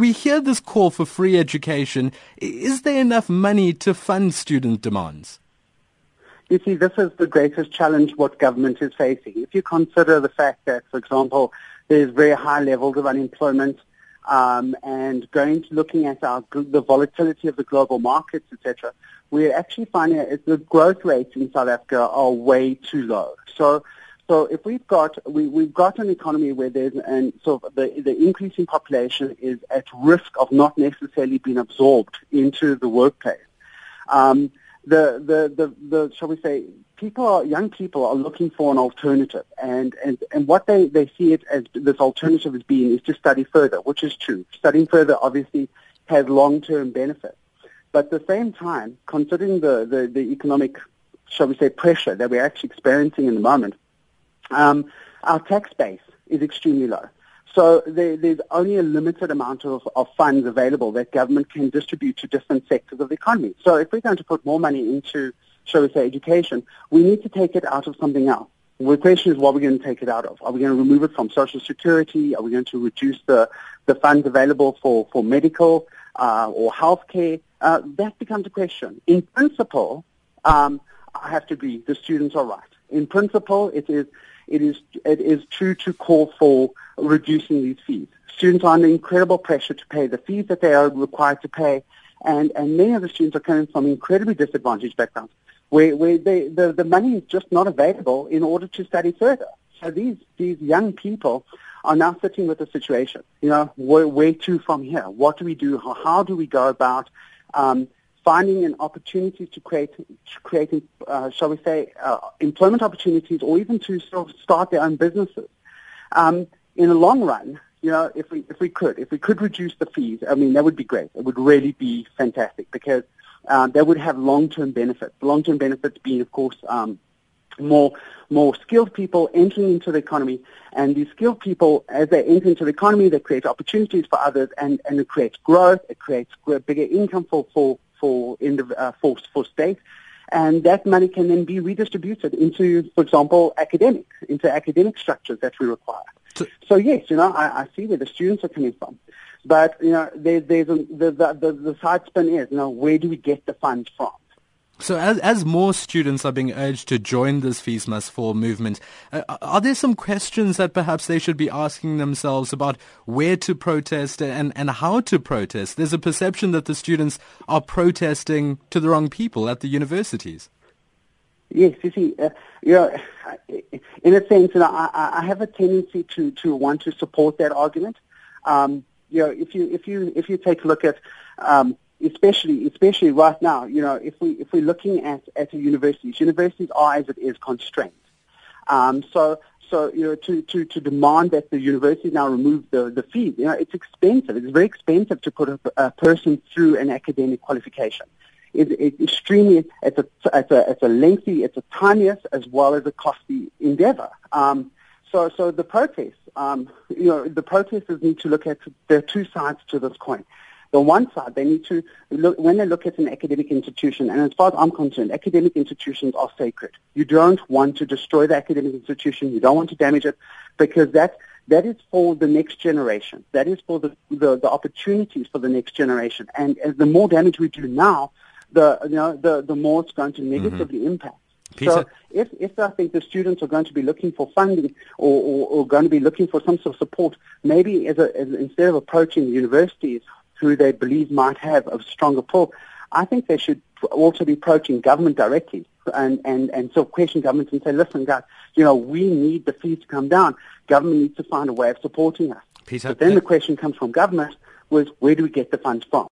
We hear this call for free education. Is there enough money to fund student demands? You see, this is the greatest challenge what government is facing. If you consider the fact that, for example, there's very high levels of unemployment, um, and going to looking at our, the volatility of the global markets, etc., we're actually finding that the growth rates in South Africa are way too low. So so if we've got we, we've got an economy where there's and so the the increasing population is at risk of not necessarily being absorbed into the workplace. Um, the, the the the shall we say people are young people are looking for an alternative and and and what they they see it as this alternative as being is to study further, which is true. Studying further obviously has long term benefits. But at the same time, considering the, the, the economic, shall we say, pressure that we're actually experiencing in the moment, um, our tax base is extremely low. So there, there's only a limited amount of, of funds available that government can distribute to different sectors of the economy. So if we're going to put more money into, shall we say, education, we need to take it out of something else. The question is what are we're going to take it out of. Are we going to remove it from Social Security? Are we going to reduce the, the funds available for, for medical uh, or healthcare? Uh, that becomes a question. In principle, um, I have to agree, the students are right. In principle, it is it is it is true to call for reducing these fees. Students are under incredible pressure to pay the fees that they are required to pay, and, and many of the students are coming from incredibly disadvantaged backgrounds where, where they, the, the money is just not available in order to study further. So these, these young people are now sitting with a situation, you know, where, where to from here? What do we do? How, how do we go about um, finding an opportunity to create, to create uh, shall we say, uh, employment opportunities or even to sort of start their own businesses. Um, in the long run, you know, if we if we could, if we could reduce the fees, I mean, that would be great. It would really be fantastic because um, that would have long-term benefits. Long-term benefits being, of course, um, more more skilled people entering into the economy, and these skilled people, as they enter into the economy, they create opportunities for others, and, and it creates growth. It creates bigger income for for for indiv- uh, for, for states, and that money can then be redistributed into, for example, academics, into academic structures that we require. So, so yes, you know, I, I see where the students are coming from. But, you know, there, there's a, the, the, the, the side spin is, you know, where do we get the funds from? So as, as more students are being urged to join this Fees Must Fall movement, uh, are there some questions that perhaps they should be asking themselves about where to protest and, and how to protest? There's a perception that the students are protesting to the wrong people at the universities. Yes, you see, uh, you know, in a sense, you know, I, I have a tendency to, to want to support that argument. Um, you know, if you if you if you take a look at um, especially especially right now, you know, if we if we're looking at at universities, universities are as it is constrained. Um, so so you know to, to, to demand that the university now remove the, the fees, you know, it's expensive. It's very expensive to put a, a person through an academic qualification. It, it's extremely it's a it's a it's a lengthy, it's a tedious as well as a costly endeavor. Um, so so the protests, um, you know, the protesters need to look at there are two sides to this coin. The one side, they need to look, when they look at an academic institution, and as far as I'm concerned, academic institutions are sacred. You don't want to destroy the academic institution. You don't want to damage it because that, that is for the next generation. That is for the, the, the opportunities for the next generation. And as the more damage we do now, the, you know, the, the more it's going to negatively mm-hmm. impact. Peter. So if, if I think the students are going to be looking for funding or, or, or going to be looking for some sort of support, maybe as a, as, instead of approaching universities who they believe might have a stronger pull, I think they should also be approaching government directly and, and, and sort of question government and say, listen, guys, you know, we need the fees to come down. Government needs to find a way of supporting us. Peter, but then uh, the question comes from government was, where do we get the funds from?